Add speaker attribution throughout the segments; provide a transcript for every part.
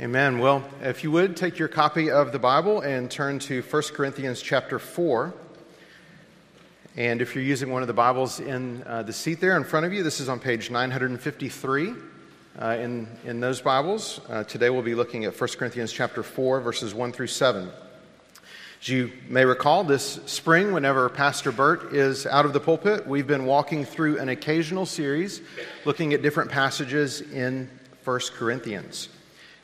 Speaker 1: Amen. Well, if you would take your copy of the Bible and turn to 1 Corinthians chapter 4. And if you're using one of the Bibles in uh, the seat there in front of you, this is on page 953 uh, in, in those Bibles. Uh, today we'll be looking at 1 Corinthians chapter 4, verses 1 through 7. As you may recall, this spring, whenever Pastor Burt is out of the pulpit, we've been walking through an occasional series looking at different passages in 1 Corinthians.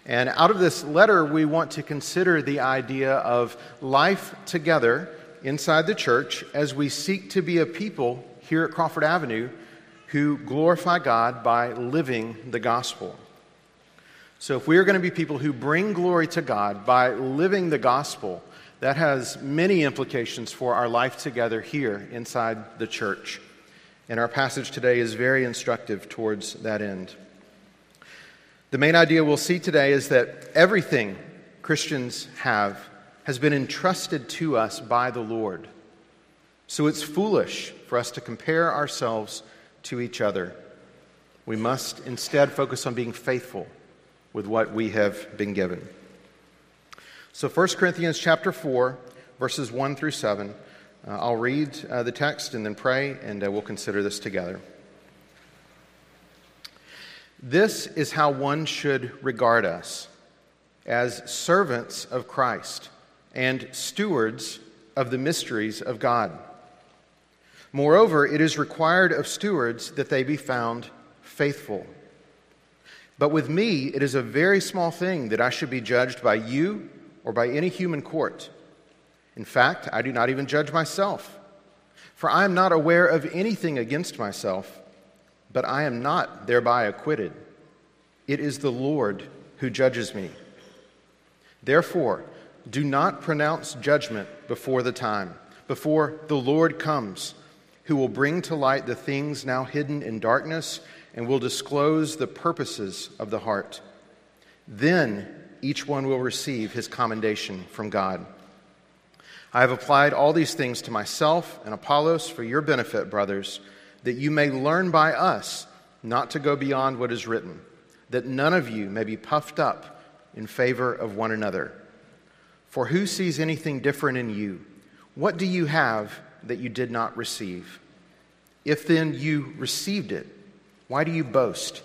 Speaker 1: And out of this letter, we want to consider the idea of life together inside the church as we seek to be a people here at Crawford Avenue who glorify God by living the gospel. So, if we are going to be people who bring glory to God by living the gospel, that has many implications for our life together here inside the church. And our passage today is very instructive towards that end. The main idea we'll see today is that everything Christians have has been entrusted to us by the Lord. So it's foolish for us to compare ourselves to each other. We must instead focus on being faithful with what we have been given. So 1 Corinthians chapter 4 verses 1 through 7. Uh, I'll read uh, the text and then pray and uh, we'll consider this together. This is how one should regard us as servants of Christ and stewards of the mysteries of God. Moreover, it is required of stewards that they be found faithful. But with me, it is a very small thing that I should be judged by you or by any human court. In fact, I do not even judge myself, for I am not aware of anything against myself but I am not thereby acquitted. It is the Lord who judges me. Therefore, do not pronounce judgment before the time, before the Lord comes, who will bring to light the things now hidden in darkness and will disclose the purposes of the heart. Then each one will receive his commendation from God. I have applied all these things to myself and Apollos for your benefit, brothers that you may learn by us not to go beyond what is written, that none of you may be puffed up in favor of one another. For who sees anything different in you? What do you have that you did not receive? If then you received it, why do you boast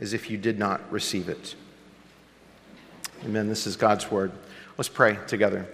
Speaker 1: as if you did not receive it? Amen. This is God's word. Let's pray together.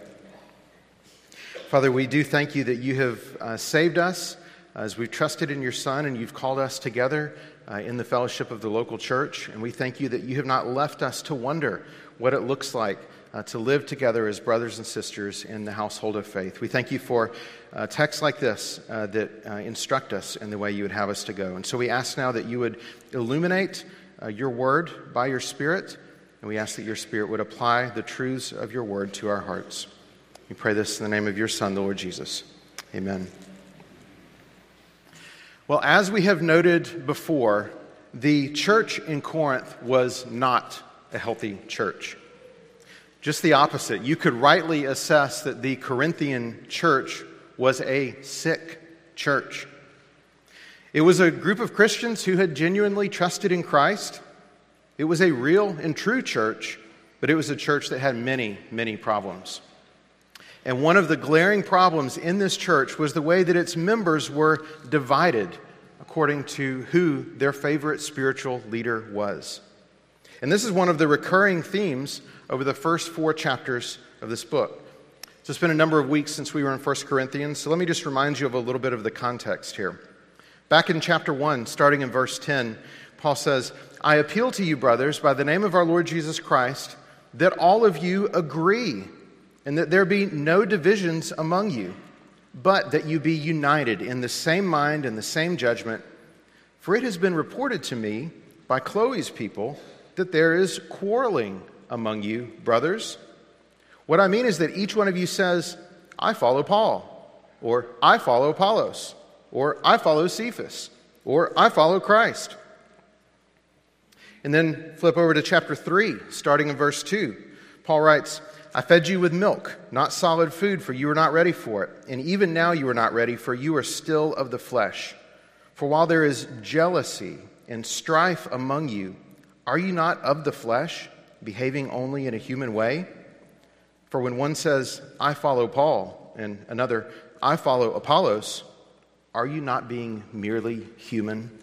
Speaker 1: Father, we do thank you that you have uh, saved us as we've trusted in your Son and you've called us together uh, in the fellowship of the local church. And we thank you that you have not left us to wonder what it looks like uh, to live together as brothers and sisters in the household of faith. We thank you for uh, texts like this uh, that uh, instruct us in the way you would have us to go. And so we ask now that you would illuminate uh, your word by your Spirit, and we ask that your Spirit would apply the truths of your word to our hearts. We pray this in the name of your Son, the Lord Jesus. Amen. Well, as we have noted before, the church in Corinth was not a healthy church. Just the opposite. You could rightly assess that the Corinthian church was a sick church. It was a group of Christians who had genuinely trusted in Christ. It was a real and true church, but it was a church that had many, many problems. And one of the glaring problems in this church was the way that its members were divided according to who their favorite spiritual leader was. And this is one of the recurring themes over the first four chapters of this book. So it's been a number of weeks since we were in 1 Corinthians, so let me just remind you of a little bit of the context here. Back in chapter 1, starting in verse 10, Paul says, I appeal to you, brothers, by the name of our Lord Jesus Christ, that all of you agree and that there be no divisions among you, but that you be united in the same mind and the same judgment. For it has been reported to me by Chloe's people that there is quarreling among you, brothers. What I mean is that each one of you says, I follow Paul, or I follow Apollos, or I follow Cephas, or I follow Christ. And then flip over to chapter 3, starting in verse 2. Paul writes, I fed you with milk, not solid food, for you were not ready for it. And even now you are not ready, for you are still of the flesh. For while there is jealousy and strife among you, are you not of the flesh behaving only in a human way? For when one says, I follow Paul, and another, I follow Apollos, are you not being merely human?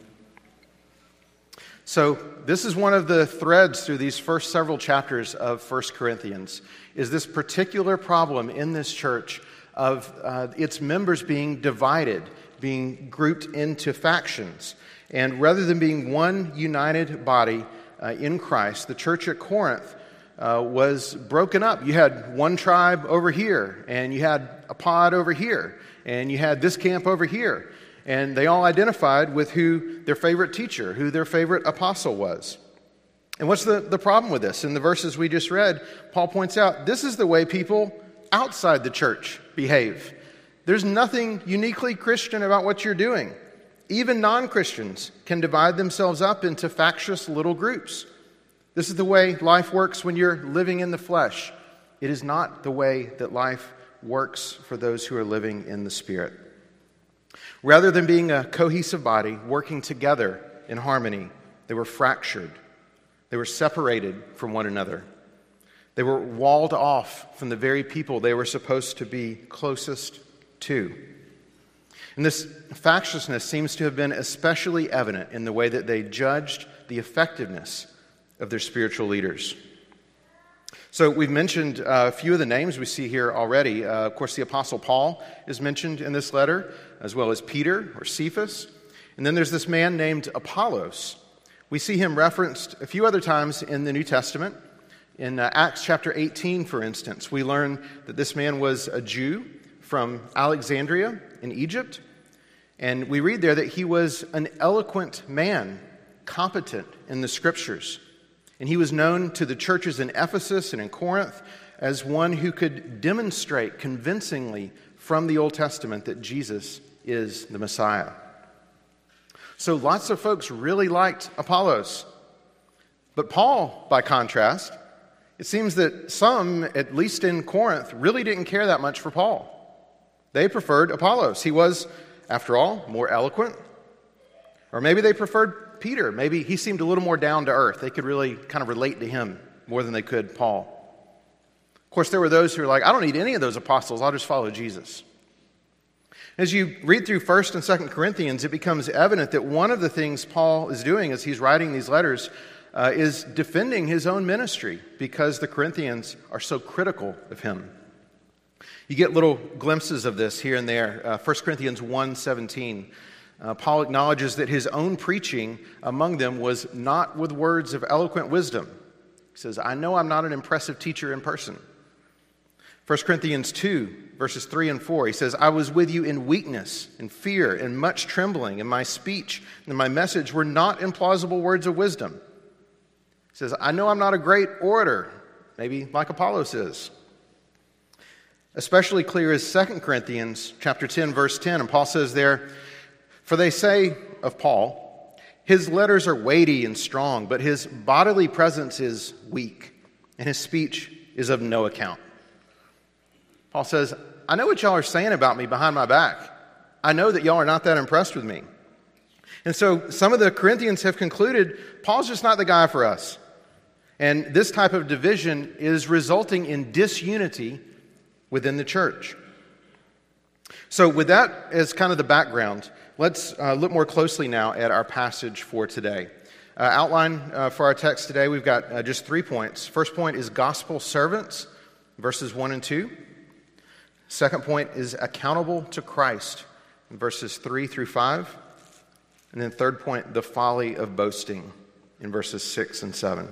Speaker 1: So, this is one of the threads through these first several chapters of First Corinthians is this particular problem in this church of uh, its members being divided, being grouped into factions. And rather than being one united body uh, in Christ, the church at Corinth uh, was broken up. You had one tribe over here, and you had a pod over here, and you had this camp over here. And they all identified with who their favorite teacher, who their favorite apostle was. And what's the, the problem with this? In the verses we just read, Paul points out this is the way people outside the church behave. There's nothing uniquely Christian about what you're doing. Even non Christians can divide themselves up into factious little groups. This is the way life works when you're living in the flesh. It is not the way that life works for those who are living in the Spirit. Rather than being a cohesive body working together in harmony, they were fractured. They were separated from one another. They were walled off from the very people they were supposed to be closest to. And this factiousness seems to have been especially evident in the way that they judged the effectiveness of their spiritual leaders. So, we've mentioned uh, a few of the names we see here already. Uh, of course, the Apostle Paul is mentioned in this letter, as well as Peter or Cephas. And then there's this man named Apollos. We see him referenced a few other times in the New Testament. In uh, Acts chapter 18, for instance, we learn that this man was a Jew from Alexandria in Egypt. And we read there that he was an eloquent man, competent in the scriptures. And he was known to the churches in Ephesus and in Corinth as one who could demonstrate convincingly from the Old Testament that Jesus is the Messiah. So lots of folks really liked Apollos. But Paul, by contrast, it seems that some, at least in Corinth, really didn't care that much for Paul. They preferred Apollos. He was, after all, more eloquent. Or maybe they preferred Peter. Maybe he seemed a little more down to earth. They could really kind of relate to him more than they could Paul. Of course, there were those who were like, I don't need any of those apostles, I'll just follow Jesus. As you read through 1st and 2nd Corinthians, it becomes evident that one of the things Paul is doing as he's writing these letters uh, is defending his own ministry because the Corinthians are so critical of him. You get little glimpses of this here and there. Uh, 1 Corinthians 1 17 uh, Paul acknowledges that his own preaching among them was not with words of eloquent wisdom. He says, I know I'm not an impressive teacher in person. 1 Corinthians 2, verses 3 and 4, he says, I was with you in weakness, in fear, and much trembling, and my speech and my message were not implausible words of wisdom. He says, I know I'm not a great orator, maybe like Apollos is. Especially clear is 2 Corinthians chapter 10, verse 10, and Paul says there, for they say of Paul, his letters are weighty and strong, but his bodily presence is weak, and his speech is of no account. Paul says, I know what y'all are saying about me behind my back. I know that y'all are not that impressed with me. And so some of the Corinthians have concluded Paul's just not the guy for us. And this type of division is resulting in disunity within the church. So, with that as kind of the background, Let's uh, look more closely now at our passage for today. Uh, outline uh, for our text today, we've got uh, just three points. First point is gospel servants, verses 1 and 2. Second point is accountable to Christ, verses 3 through 5. And then third point, the folly of boasting, in verses 6 and 7.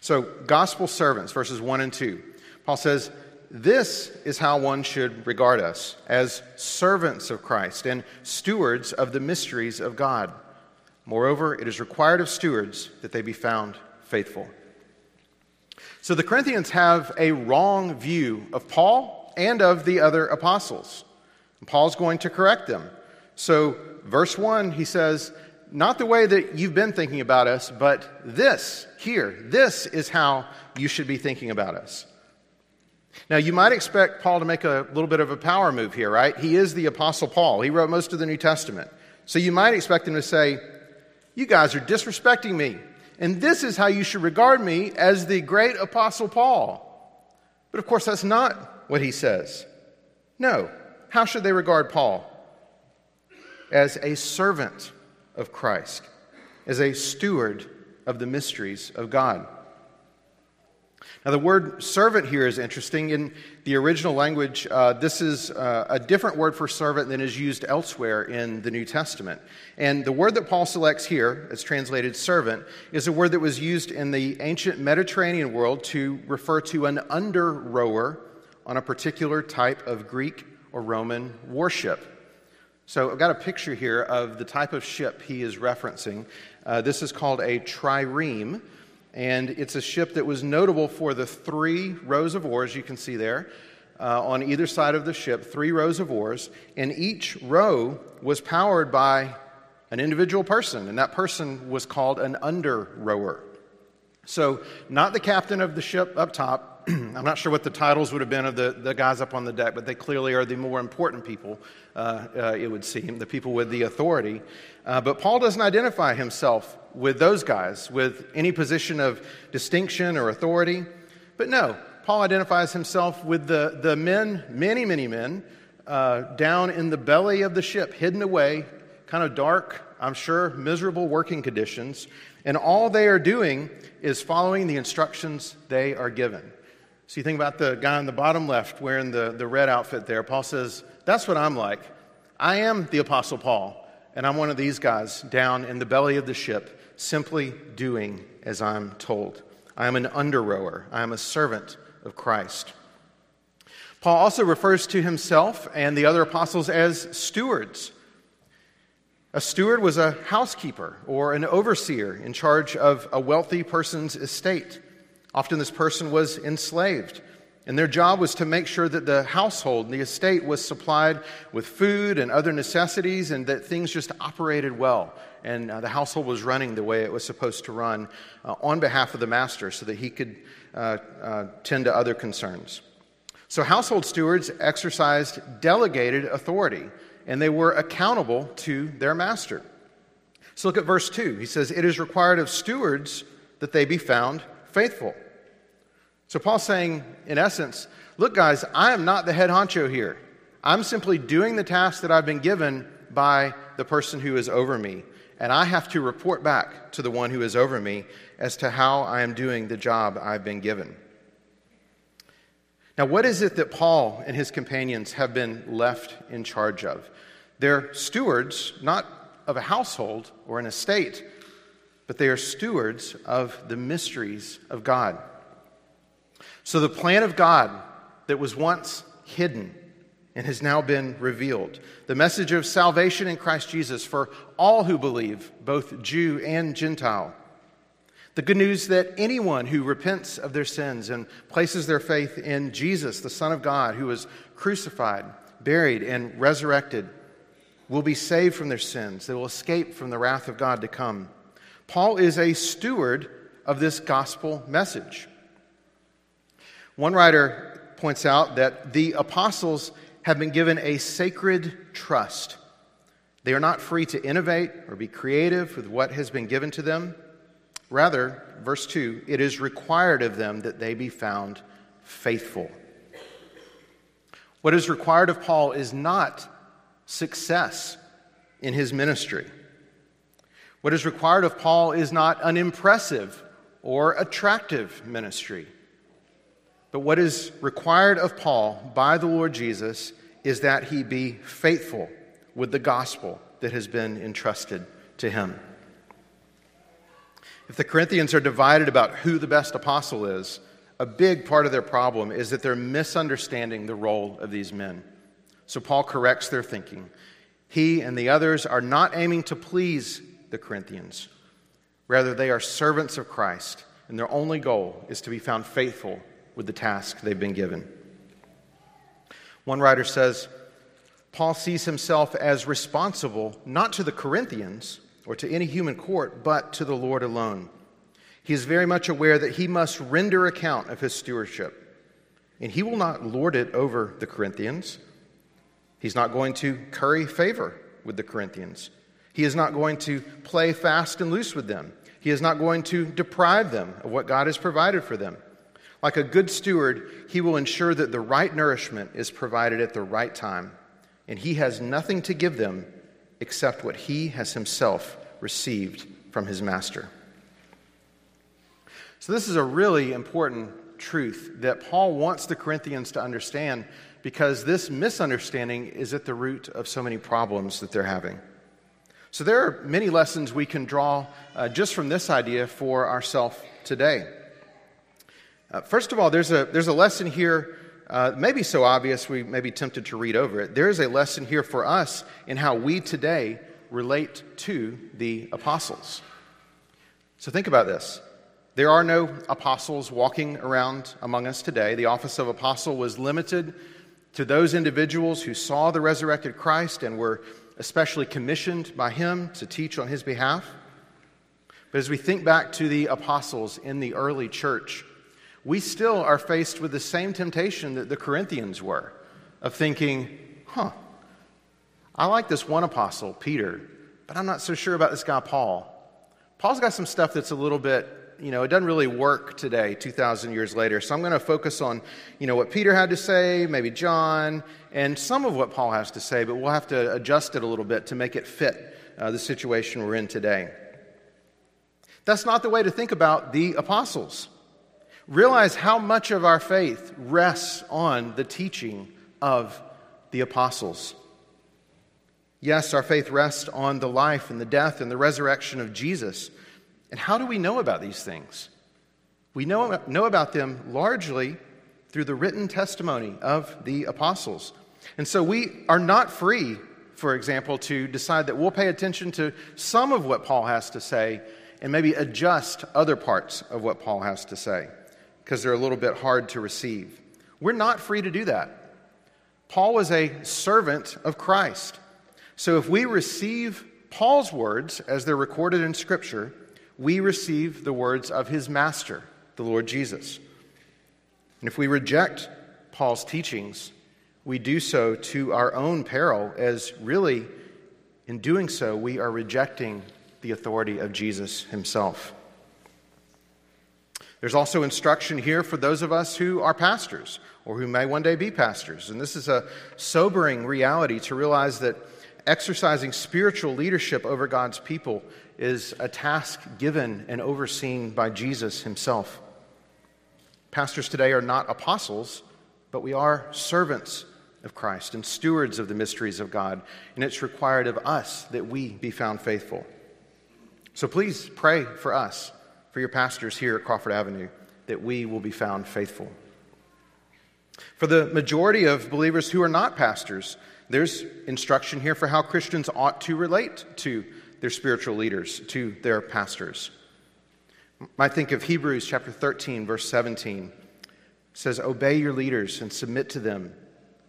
Speaker 1: So, gospel servants, verses 1 and 2. Paul says, this is how one should regard us as servants of Christ and stewards of the mysteries of God. Moreover, it is required of stewards that they be found faithful. So the Corinthians have a wrong view of Paul and of the other apostles. Paul's going to correct them. So, verse 1, he says, Not the way that you've been thinking about us, but this here, this is how you should be thinking about us. Now, you might expect Paul to make a little bit of a power move here, right? He is the Apostle Paul, he wrote most of the New Testament. So you might expect him to say, You guys are disrespecting me, And this is how you should regard me as the great apostle Paul. But of course, that's not what he says. No. How should they regard Paul? As a servant of Christ, as a steward of the mysteries of God. Now, the word servant here is interesting. In the original language, uh, this is uh, a different word for servant than is used elsewhere in the New Testament. And the word that Paul selects here, as translated servant, is a word that was used in the ancient Mediterranean world to refer to an under rower on a particular type of Greek or Roman warship. So I've got a picture here of the type of ship he is referencing. Uh, this is called a trireme and it's a ship that was notable for the three rows of oars you can see there uh, on either side of the ship, three rows of oars, and each row was powered by an individual person, and that person was called an under rower. So, not the captain of the ship up top. I'm not sure what the titles would have been of the, the guys up on the deck, but they clearly are the more important people, uh, uh, it would seem, the people with the authority. Uh, but Paul doesn't identify himself with those guys, with any position of distinction or authority. But no, Paul identifies himself with the, the men, many, many men, uh, down in the belly of the ship, hidden away, kind of dark, I'm sure, miserable working conditions. And all they are doing is following the instructions they are given. So you think about the guy on the bottom left wearing the, the red outfit there. Paul says, That's what I'm like. I am the Apostle Paul, and I'm one of these guys down in the belly of the ship simply doing as I'm told. I am an under rower, I am a servant of Christ. Paul also refers to himself and the other apostles as stewards. A steward was a housekeeper or an overseer in charge of a wealthy person's estate. Often this person was enslaved. And their job was to make sure that the household, and the estate, was supplied with food and other necessities and that things just operated well. And uh, the household was running the way it was supposed to run uh, on behalf of the master so that he could uh, uh tend to other concerns. So, household stewards exercised delegated authority and they were accountable to their master. So, look at verse 2. He says, It is required of stewards that they be found faithful. So Paul's saying, in essence, look, guys, I am not the head honcho here. I'm simply doing the task that I've been given by the person who is over me. And I have to report back to the one who is over me as to how I am doing the job I've been given. Now, what is it that Paul and his companions have been left in charge of? They're stewards, not of a household or an estate, but they are stewards of the mysteries of God. So, the plan of God that was once hidden and has now been revealed, the message of salvation in Christ Jesus for all who believe, both Jew and Gentile, the good news that anyone who repents of their sins and places their faith in Jesus, the Son of God, who was crucified, buried, and resurrected, will be saved from their sins. They will escape from the wrath of God to come. Paul is a steward of this gospel message. One writer points out that the apostles have been given a sacred trust. They are not free to innovate or be creative with what has been given to them. Rather, verse 2, it is required of them that they be found faithful. What is required of Paul is not success in his ministry. What is required of Paul is not an impressive or attractive ministry. But what is required of Paul by the Lord Jesus is that he be faithful with the gospel that has been entrusted to him. If the Corinthians are divided about who the best apostle is, a big part of their problem is that they're misunderstanding the role of these men. So Paul corrects their thinking. He and the others are not aiming to please the Corinthians. Rather, they are servants of Christ, and their only goal is to be found faithful with the task they've been given. One writer says, Paul sees himself as responsible not to the Corinthians or to any human court, but to the Lord alone. He is very much aware that he must render account of his stewardship. And he will not lord it over the Corinthians. He's not going to curry favor with the Corinthians. He is not going to play fast and loose with them. He is not going to deprive them of what God has provided for them. Like a good steward, he will ensure that the right nourishment is provided at the right time, and he has nothing to give them except what he has himself received from his master. So, this is a really important truth that Paul wants the Corinthians to understand because this misunderstanding is at the root of so many problems that they're having. So, there are many lessons we can draw uh, just from this idea for ourselves today. Uh, first of all, there's a, there's a lesson here, uh, maybe so obvious we may be tempted to read over it. There is a lesson here for us in how we today relate to the apostles. So, think about this. There are no apostles walking around among us today. The office of apostle was limited to those individuals who saw the resurrected Christ and were especially commissioned by him to teach on his behalf. But as we think back to the apostles in the early church, we still are faced with the same temptation that the Corinthians were of thinking, huh, I like this one apostle, Peter, but I'm not so sure about this guy, Paul. Paul's got some stuff that's a little bit you know, it doesn't really work today, 2,000 years later. So I'm going to focus on, you know, what Peter had to say, maybe John, and some of what Paul has to say, but we'll have to adjust it a little bit to make it fit uh, the situation we're in today. That's not the way to think about the apostles. Realize how much of our faith rests on the teaching of the apostles. Yes, our faith rests on the life and the death and the resurrection of Jesus. And how do we know about these things? We know, know about them largely through the written testimony of the apostles. And so we are not free, for example, to decide that we'll pay attention to some of what Paul has to say and maybe adjust other parts of what Paul has to say because they're a little bit hard to receive. We're not free to do that. Paul was a servant of Christ. So if we receive Paul's words as they're recorded in Scripture, we receive the words of his master, the Lord Jesus. And if we reject Paul's teachings, we do so to our own peril, as really, in doing so, we are rejecting the authority of Jesus himself. There's also instruction here for those of us who are pastors or who may one day be pastors. And this is a sobering reality to realize that exercising spiritual leadership over God's people is a task given and overseen by Jesus himself. Pastors today are not apostles, but we are servants of Christ and stewards of the mysteries of God, and it's required of us that we be found faithful. So please pray for us, for your pastors here at Crawford Avenue, that we will be found faithful. For the majority of believers who are not pastors, there's instruction here for how Christians ought to relate to their spiritual leaders, to their pastors. I think of Hebrews chapter 13, verse 17. It says, Obey your leaders and submit to them,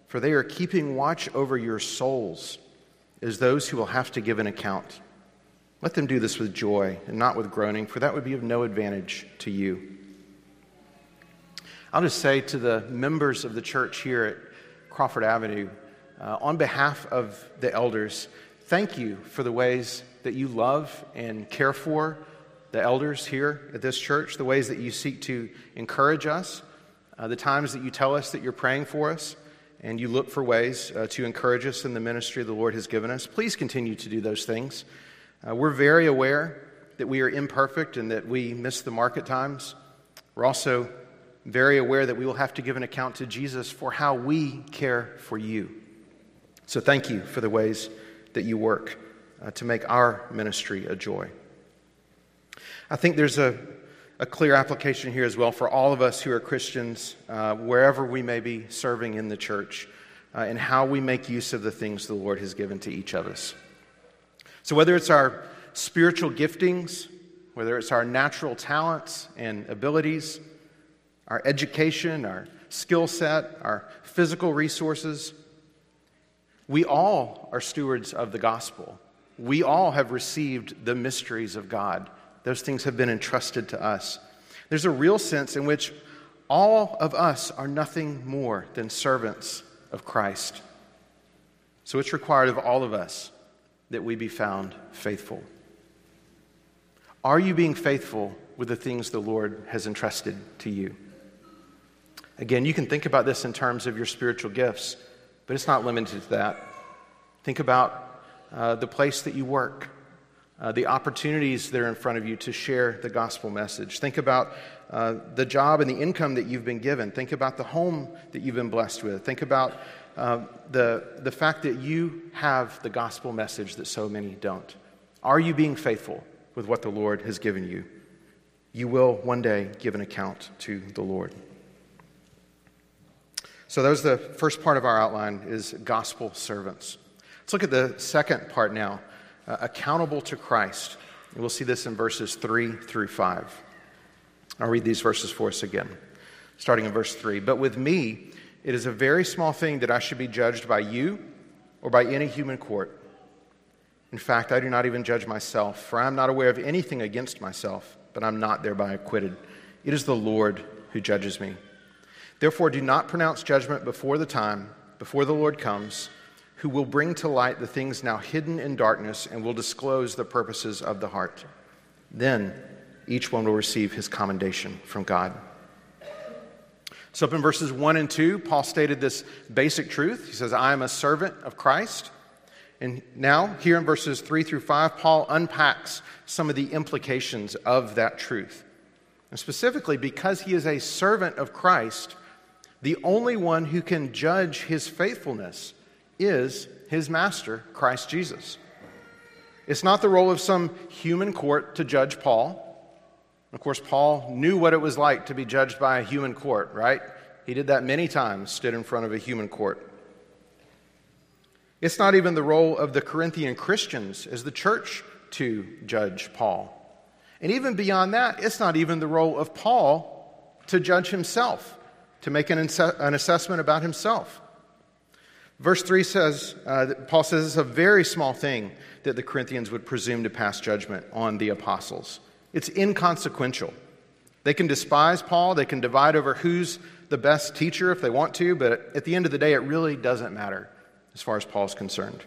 Speaker 1: for they are keeping watch over your souls as those who will have to give an account. Let them do this with joy and not with groaning, for that would be of no advantage to you. I'll just say to the members of the church here at Crawford Avenue, uh, on behalf of the elders, thank you for the ways that you love and care for the elders here at this church, the ways that you seek to encourage us, uh, the times that you tell us that you're praying for us, and you look for ways uh, to encourage us in the ministry the Lord has given us. Please continue to do those things. Uh, we're very aware that we are imperfect and that we miss the mark at times. We're also very aware that we will have to give an account to Jesus for how we care for you. So thank you for the ways that you work uh, to make our ministry a joy. I think there's a, a clear application here as well for all of us who are Christians, uh, wherever we may be serving in the church, uh, and how we make use of the things the Lord has given to each of us. So, whether it's our spiritual giftings, whether it's our natural talents and abilities, our education, our skill set, our physical resources, we all are stewards of the gospel. We all have received the mysteries of God. Those things have been entrusted to us. There's a real sense in which all of us are nothing more than servants of Christ. So it's required of all of us that we be found faithful. Are you being faithful with the things the Lord has entrusted to you? Again, you can think about this in terms of your spiritual gifts, but it's not limited to that. Think about uh, the place that you work, uh, the opportunities that are in front of you to share the gospel message. Think about uh, the job and the income that you've been given. Think about the home that you've been blessed with. Think about uh, the, the fact that you have the gospel message that so many don't. Are you being faithful with what the Lord has given you? You will one day give an account to the Lord. So that was the first part of our outline is gospel servants. Let's look at the second part now, uh, accountable to Christ. We'll see this in verses 3 through 5. I'll read these verses for us again, starting in verse 3. But with me, it is a very small thing that I should be judged by you or by any human court. In fact, I do not even judge myself, for I am not aware of anything against myself, but I'm not thereby acquitted. It is the Lord who judges me. Therefore, do not pronounce judgment before the time, before the Lord comes, who will bring to light the things now hidden in darkness and will disclose the purposes of the heart. Then each one will receive his commendation from God. So, up in verses 1 and 2, Paul stated this basic truth. He says, I am a servant of Christ. And now, here in verses 3 through 5, Paul unpacks some of the implications of that truth. And specifically, because he is a servant of Christ, the only one who can judge his faithfulness is his master, Christ Jesus. It's not the role of some human court to judge Paul. Of course, Paul knew what it was like to be judged by a human court, right? He did that many times, stood in front of a human court. It's not even the role of the Corinthian Christians as the church to judge Paul. And even beyond that, it's not even the role of Paul to judge himself to make an, an assessment about himself. Verse 3 says, uh, Paul says it's a very small thing that the Corinthians would presume to pass judgment on the apostles. It's inconsequential. They can despise Paul, they can divide over who's the best teacher if they want to, but at the end of the day, it really doesn't matter as far as Paul's concerned.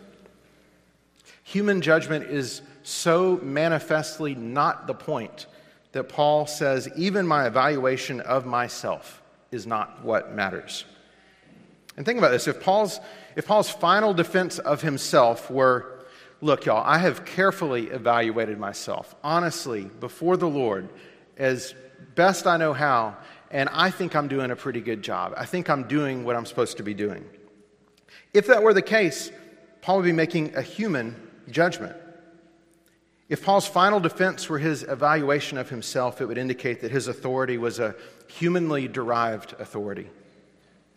Speaker 1: Human judgment is so manifestly not the point that Paul says, even my evaluation of myself is not what matters. And think about this if Paul's, if Paul's final defense of himself were, look, y'all, I have carefully evaluated myself, honestly, before the Lord, as best I know how, and I think I'm doing a pretty good job. I think I'm doing what I'm supposed to be doing. If that were the case, Paul would be making a human judgment. If Paul's final defense were his evaluation of himself, it would indicate that his authority was a humanly derived authority.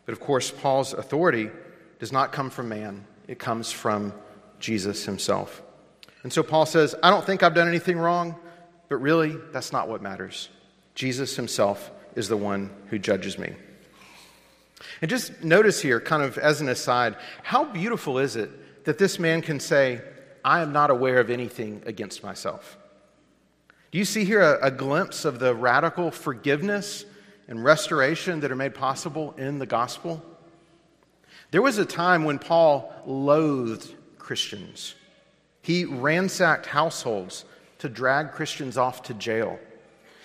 Speaker 1: But of course, Paul's authority does not come from man, it comes from Jesus himself. And so Paul says, I don't think I've done anything wrong, but really, that's not what matters. Jesus himself is the one who judges me. And just notice here, kind of as an aside, how beautiful is it that this man can say, I am not aware of anything against myself? Do you see here a, a glimpse of the radical forgiveness and restoration that are made possible in the gospel. There was a time when Paul loathed Christians. He ransacked households to drag Christians off to jail.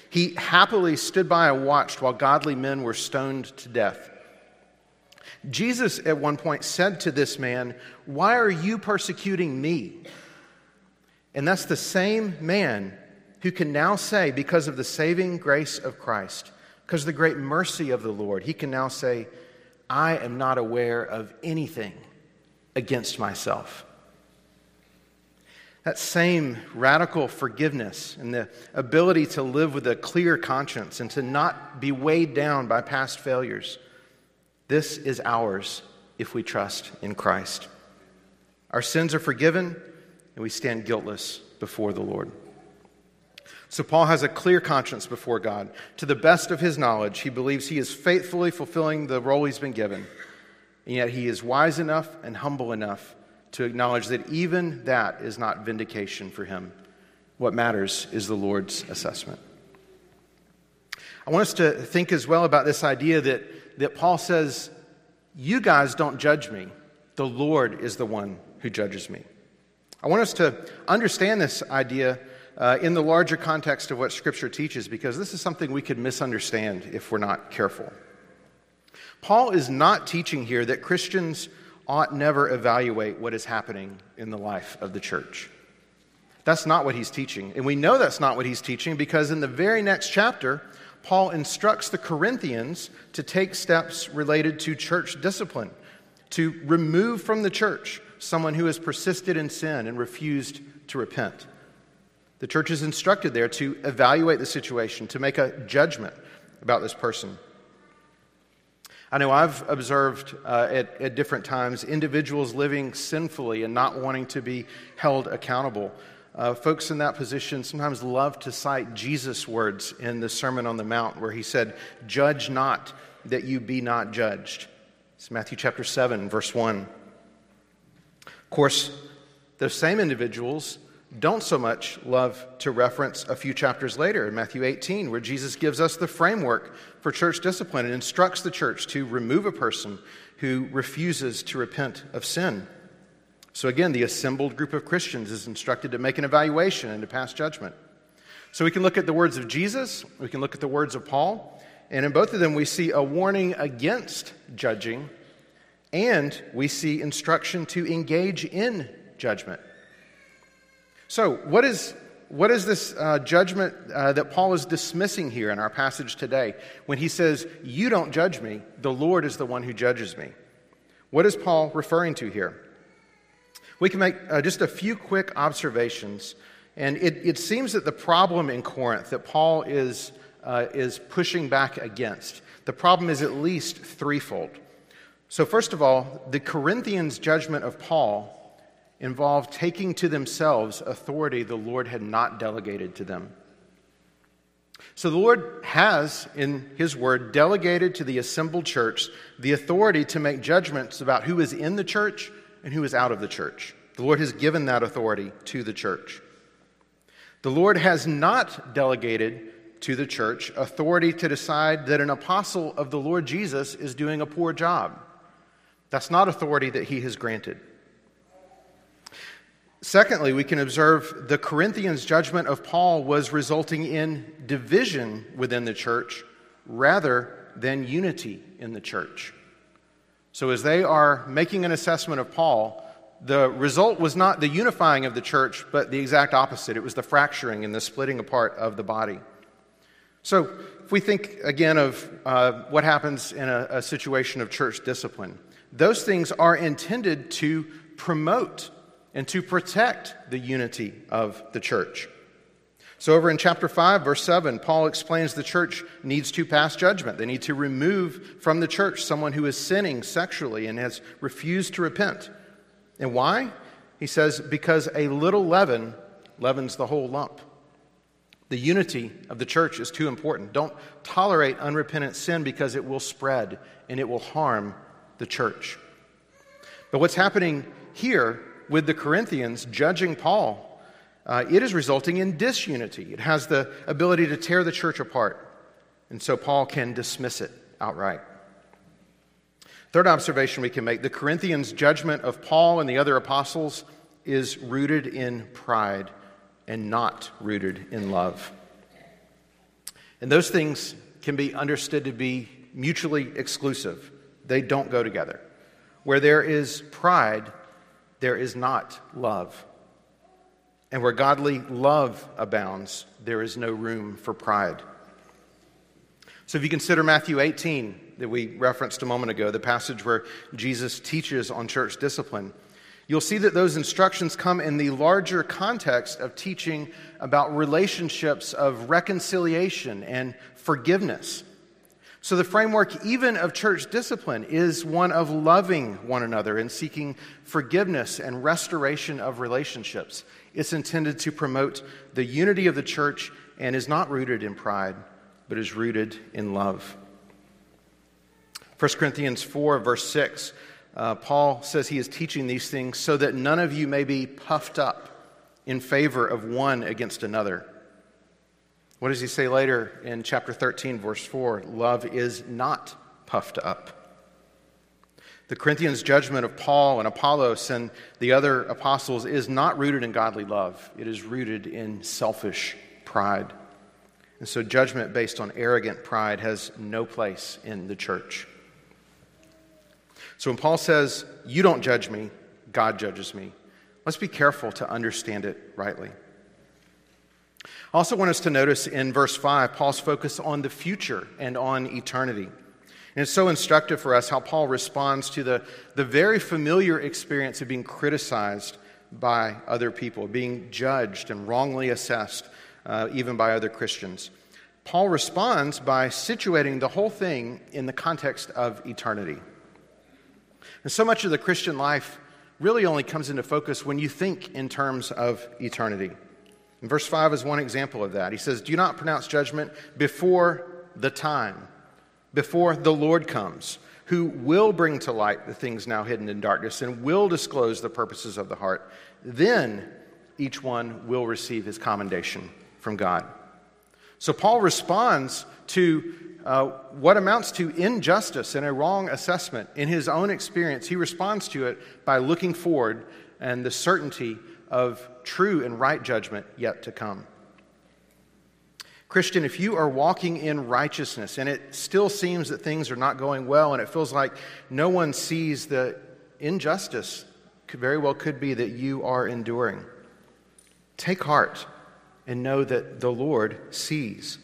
Speaker 1: He happily stood by and watched while godly men were stoned to death. Jesus at one point said to this man, Why are you persecuting me? And that's the same man who can now say, because of the saving grace of Christ, because of the great mercy of the Lord, he can now say, I am not aware of anything against myself. That same radical forgiveness and the ability to live with a clear conscience and to not be weighed down by past failures, this is ours if we trust in Christ. Our sins are forgiven and we stand guiltless before the Lord. So Paul has a clear conscience before God. To the best of his knowledge, he believes he is faithfully fulfilling the role he's been given. And yet he is wise enough and humble enough to acknowledge that even that is not vindication for him. What matters is the Lord's assessment. I want us to think as well about this idea that, that Paul says, You guys don't judge me. The Lord is the one who judges me. I want us to understand this idea uh, in the larger context of what Scripture teaches, because this is something we could misunderstand if we're not careful. Paul is not teaching here that Christians ought never evaluate what is happening in the life of the church. That's not what he's teaching. And we know that's not what he's teaching because in the very next chapter, Paul instructs the Corinthians to take steps related to church discipline, to remove from the church someone who has persisted in sin and refused to repent. The church is instructed there to evaluate the situation, to make a judgment about this person. I know I've observed uh, at, at different times individuals living sinfully and not wanting to be held accountable. Uh, folks in that position sometimes love to cite Jesus' words in the Sermon on the Mount, where he said, Judge not that you be not judged. It's Matthew chapter 7, verse 1. Of course, those same individuals don't so much love to reference a few chapters later in Matthew 18, where Jesus gives us the framework for church discipline and instructs the church to remove a person who refuses to repent of sin. So, again, the assembled group of Christians is instructed to make an evaluation and to pass judgment. So, we can look at the words of Jesus, we can look at the words of Paul, and in both of them, we see a warning against judging, and we see instruction to engage in judgment. So, what is, what is this uh, judgment uh, that Paul is dismissing here in our passage today when he says, You don't judge me, the Lord is the one who judges me? What is Paul referring to here? We can make uh, just a few quick observations. And it, it, seems that the problem in Corinth that Paul is, uh, is pushing back against, the problem is at least threefold. So, first of all, the Corinthians' judgment of Paul involved taking to themselves authority the Lord had not delegated to them. So the Lord has, in His Word, delegated to the assembled church the authority to make judgments about who is in the church and who is out of the church. The Lord has given that authority to the church. The Lord has not delegated to the church authority to decide that an apostle of the Lord Jesus is doing a poor job. That's not authority that He has granted. Secondly, we can observe the Corinthians' judgment of Paul was resulting in division within the church rather than unity in the church. So, as they are making an assessment of Paul, the result was not the unifying of the church, but the exact opposite. It was the fracturing and the splitting apart of the body. So, if we think again of uh, what happens in a, a situation of church discipline, those things are intended to promote and to protect the unity of the church. So, over in chapter 5, verse 7, Paul explains the church needs to pass judgment. They need to remove from the church someone who is sinning sexually and has refused to repent. And why? He says, because a little leaven leavens the whole lump. The unity of the church is too important. Don't tolerate unrepentant sin because it will spread and it will harm the church. But what's happening here with the Corinthians judging Paul, uh, it is resulting in disunity. It has the ability to tear the church apart. And so Paul can dismiss it outright. Third observation we can make the Corinthians' judgment of Paul and the other apostles is rooted in pride and not rooted in love. And those things can be understood to be mutually exclusive, they don't go together. Where there is pride, there is not love. And where godly love abounds, there is no room for pride. So if you consider Matthew 18, that we referenced a moment ago, the passage where Jesus teaches on church discipline, you'll see that those instructions come in the larger context of teaching about relationships of reconciliation and forgiveness. So, the framework, even of church discipline, is one of loving one another and seeking forgiveness and restoration of relationships. It's intended to promote the unity of the church and is not rooted in pride, but is rooted in love. 1 Corinthians 4, verse 6, uh, Paul says he is teaching these things so that none of you may be puffed up in favor of one against another. What does he say later in chapter 13, verse 4? Love is not puffed up. The Corinthians' judgment of Paul and Apollos and the other apostles is not rooted in godly love, it is rooted in selfish pride. And so, judgment based on arrogant pride has no place in the church. So, when Paul says, You don't judge me, God judges me, let's be careful to understand it rightly. I also want us to notice in verse 5 Paul's focus on the future and on eternity. And it's so instructive for us how Paul responds to the, the very familiar experience of being criticized by other people, being judged and wrongly assessed, uh, even by other Christians. Paul responds by situating the whole thing in the context of eternity. And so much of the Christian life really only comes into focus when you think in terms of eternity. And verse 5 is one example of that. He says, Do not pronounce judgment before the time before the Lord comes, who will bring to light the things now hidden in darkness and will disclose the purposes of the heart. Then each one will receive his commendation from God. So Paul responds to uh, what amounts to injustice and a wrong assessment in his own experience. He responds to it by looking forward and the certainty of true and right judgment yet to come. Christian, if you are walking in righteousness and it still seems that things are not going well and it feels like no one sees the injustice, very well could be that you are enduring. Take heart and know that the Lord sees.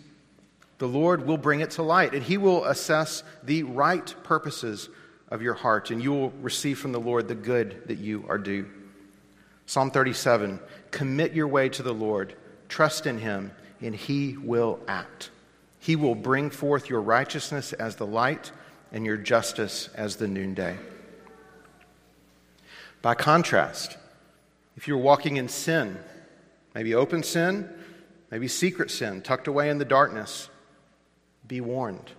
Speaker 1: The Lord will bring it to light and He will assess the right purposes of your heart and you will receive from the Lord the good that you are due. Psalm 37 Commit your way to the Lord, trust in Him and he will act. He will bring forth your righteousness as the light and your justice as the noonday. By contrast, if you're walking in sin, maybe open sin, maybe secret sin, tucked away in the darkness, be warned.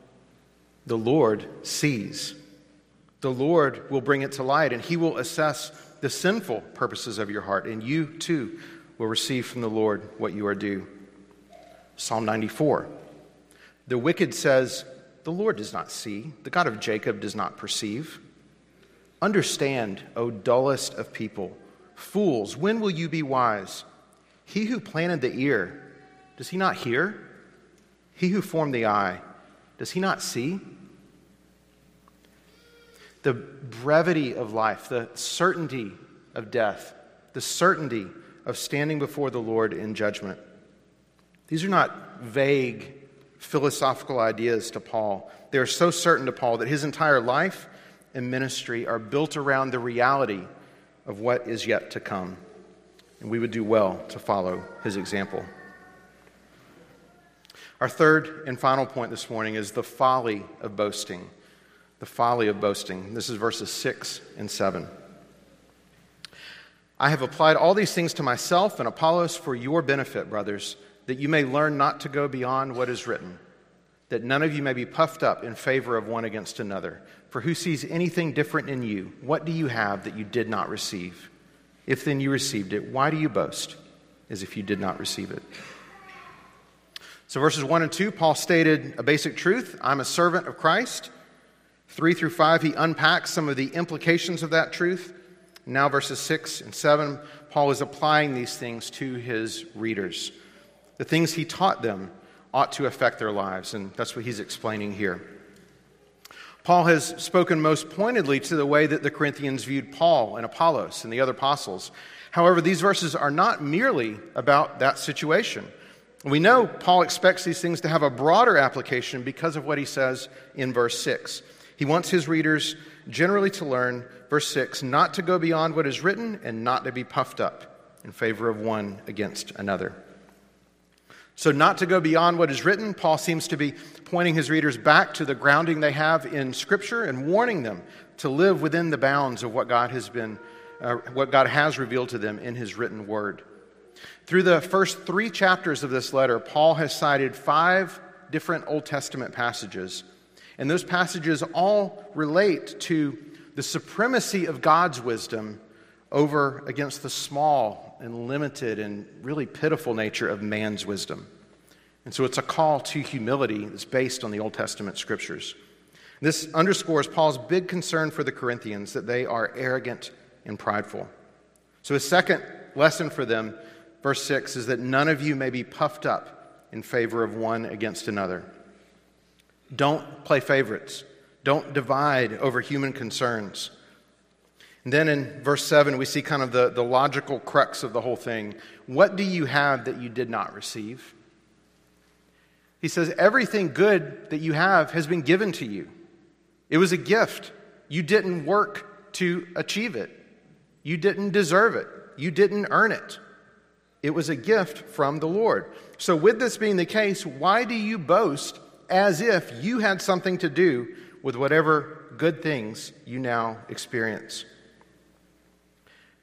Speaker 1: The Lord sees. The Lord will bring it to light, and He will assess the sinful purposes of your heart, and you too will receive from the Lord what you are due. Psalm 94. The wicked says, The Lord does not see, the God of Jacob does not perceive. Understand, O dullest of people, fools, when will you be wise? He who planted the ear, does he not hear? He who formed the eye, does he not see? The brevity of life, the certainty of death, the certainty of standing before the Lord in judgment. These are not vague philosophical ideas to Paul. They are so certain to Paul that his entire life and ministry are built around the reality of what is yet to come. And we would do well to follow his example. Our third and final point this morning is the folly of boasting. The folly of boasting. This is verses 6 and 7. I have applied all these things to myself and Apollos for your benefit, brothers that you may learn not to go beyond what is written, that none of you may be puffed up in favor of one against another. For who sees anything different in you? What do you have that you did not receive? If then you received it, why do you boast as if you did not receive it? So, verses 1 and 2, Paul stated a basic truth I'm a servant of Christ. 3 through 5, he unpacks some of the implications of that truth. Now, verses 6 and 7, Paul is applying these things to his readers. The things he taught them ought to affect their lives, and that's what he's explaining here. Paul has spoken most pointedly to the way that the Corinthians viewed Paul and Apollos and the other apostles. However, these verses are not merely about that situation. We know Paul expects these things to have a broader application because of what he says in verse 6. He wants his readers generally to learn, verse 6, not to go beyond what is written and not to be puffed up in favor of one against another. So, not to go beyond what is written, Paul seems to be pointing his readers back to the grounding they have in Scripture and warning them to live within the bounds of what God has been, uh, what God has revealed to them in His written Word. Through the first three chapters of this letter, Paul has cited five different Old Testament passages, and those passages all relate to the supremacy of God's wisdom over against the small and limited and really pitiful nature of man's wisdom. And so it's a call to humility that's based on the Old Testament scriptures. This underscores Paul's big concern for the Corinthians that they are arrogant and prideful. So, his second lesson for them, verse 6, is that none of you may be puffed up in favor of one against another. Don't play favorites, don't divide over human concerns. And then in verse 7, we see kind of the, the logical crux of the whole thing. What do you have that you did not receive? He says, Everything good that you have has been given to you. It was a gift. You didn't work to achieve it, you didn't deserve it, you didn't earn it. It was a gift from the Lord. So, with this being the case, why do you boast as if you had something to do with whatever good things you now experience?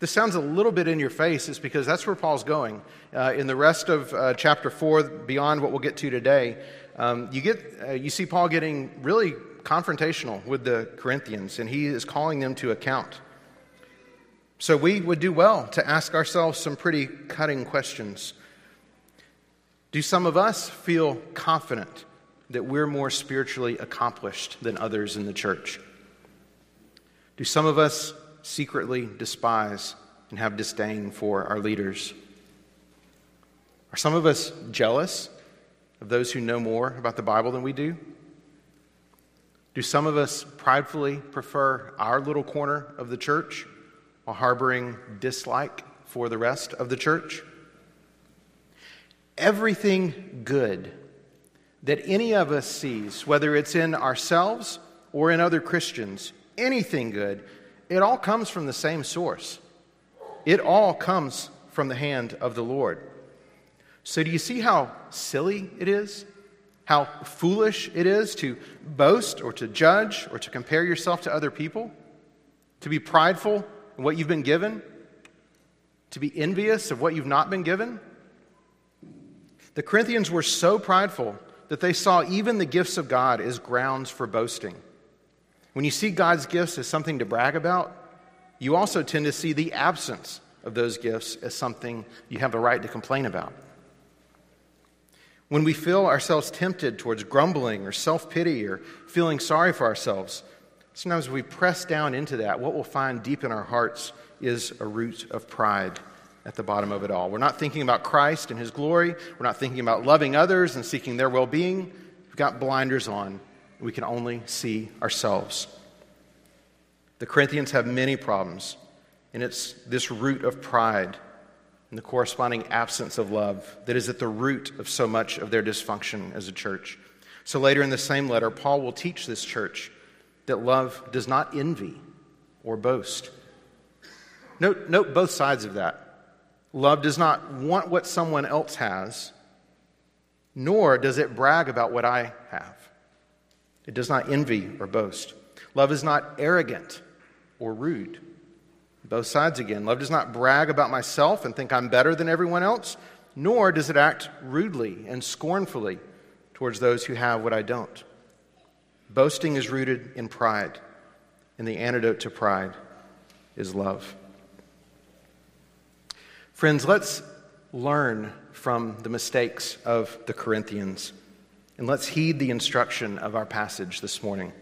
Speaker 1: This sounds a little bit in your face, is because that's where Paul's going. Uh, in the rest of uh, chapter 4, beyond what we'll get to today, um, you, get, uh, you see Paul getting really confrontational with the Corinthians, and he is calling them to account. So we would do well to ask ourselves some pretty cutting questions. Do some of us feel confident that we're more spiritually accomplished than others in the church? Do some of us secretly despise and have disdain for our leaders? Are some of us jealous of those who know more about the Bible than we do? Do some of us pridefully prefer our little corner of the church while harboring dislike for the rest of the church? Everything good that any of us sees, whether it's in ourselves or in other Christians, anything good, it all comes from the same source. It all comes from the hand of the Lord. So, do you see how silly it is how foolish it is to boast or to judge or to compare yourself to other people, to be prideful in what you've been given, to be envious of what you've not been given. The Corinthians were so prideful that they saw even the gifts of God as grounds for boasting. When you see God's gifts as something to brag about, you also tend to see the absence of those gifts as something you have the right to complain about. When we feel ourselves tempted towards grumbling or self pity or feeling sorry for ourselves, sometimes we press down into that. What we'll find deep in our hearts is a root of pride at the bottom of it all. We're not thinking about Christ and His glory. We're not thinking about loving others and seeking their well being. We've got blinders on. We can only see ourselves. The Corinthians have many problems, and it's this root of pride and the corresponding absence of love that is at the root of so much of their dysfunction as a church. So later in the same letter, Paul will teach this church that love does not envy or boast. Note, note both sides of that. Love does not want what someone else has, nor does it brag about what I have. It does not envy or boast. Love is not arrogant or rude. Both sides again. Love does not brag about myself and think I'm better than everyone else, nor does it act rudely and scornfully towards those who have what I don't. Boasting is rooted in pride, and the antidote to pride is love. Friends, let's learn from the mistakes of the Corinthians, and let's heed the instruction of our passage this morning.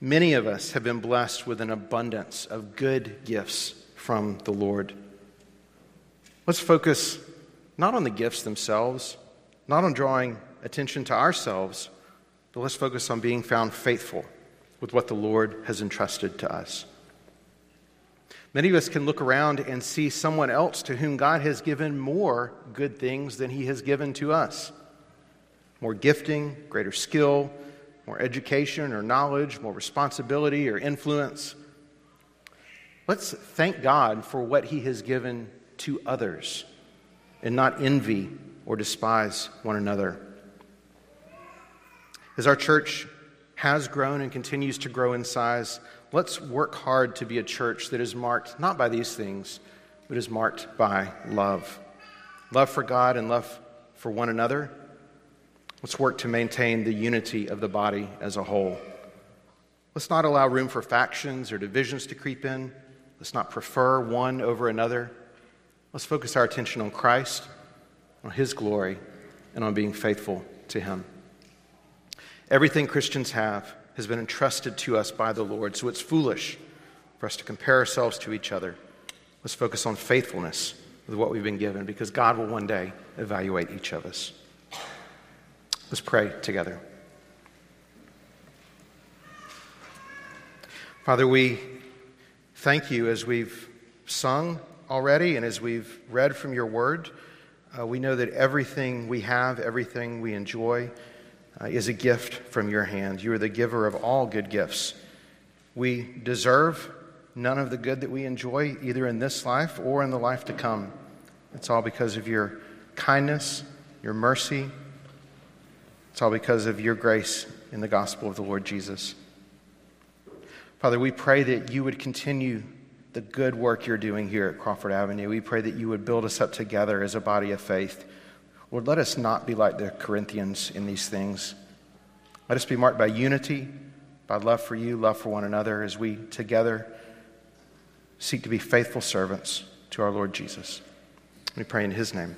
Speaker 1: Many of us have been blessed with an abundance of good gifts from the Lord. Let's focus not on the gifts themselves, not on drawing attention to ourselves, but let's focus on being found faithful with what the Lord has entrusted to us. Many of us can look around and see someone else to whom God has given more good things than He has given to us more gifting, greater skill, more education or knowledge, more responsibility or influence. Let's thank God for what He has given to others and not envy or despise one another. As our church has grown and continues to grow in size, let's work hard to be a church that is marked not by these things, but is marked by love love for God and love for one another Let's work to maintain the unity of the body as a whole. Let's not allow room for factions or divisions to creep in. Let's not prefer one over another. Let's focus our attention on Christ, on His glory, and on being faithful to Him. Everything Christians have has been entrusted to us by the Lord. So it's foolish for us to compare ourselves to each other. Let's focus on faithfulness with what we've been given because God will one day evaluate each of us. Let's pray together. Father, we thank you as we've sung already and as we've read from your word. Uh, we know that everything we have, everything we enjoy, uh, is a gift from your hand. You are the giver of all good gifts. We deserve none of the good that we enjoy, either in this life or in the life to come. It's all because of your kindness, your mercy. It's all because of your grace in the gospel of the Lord Jesus. Father, we pray that you would continue the good work you're doing here at Crawford Avenue. We pray that you would build us up together as a body of faith. Lord, let us not be like the Corinthians in these things. Let us be marked by unity, by love for you, love for one another, as we together seek to be faithful servants to our Lord Jesus. We pray in his name.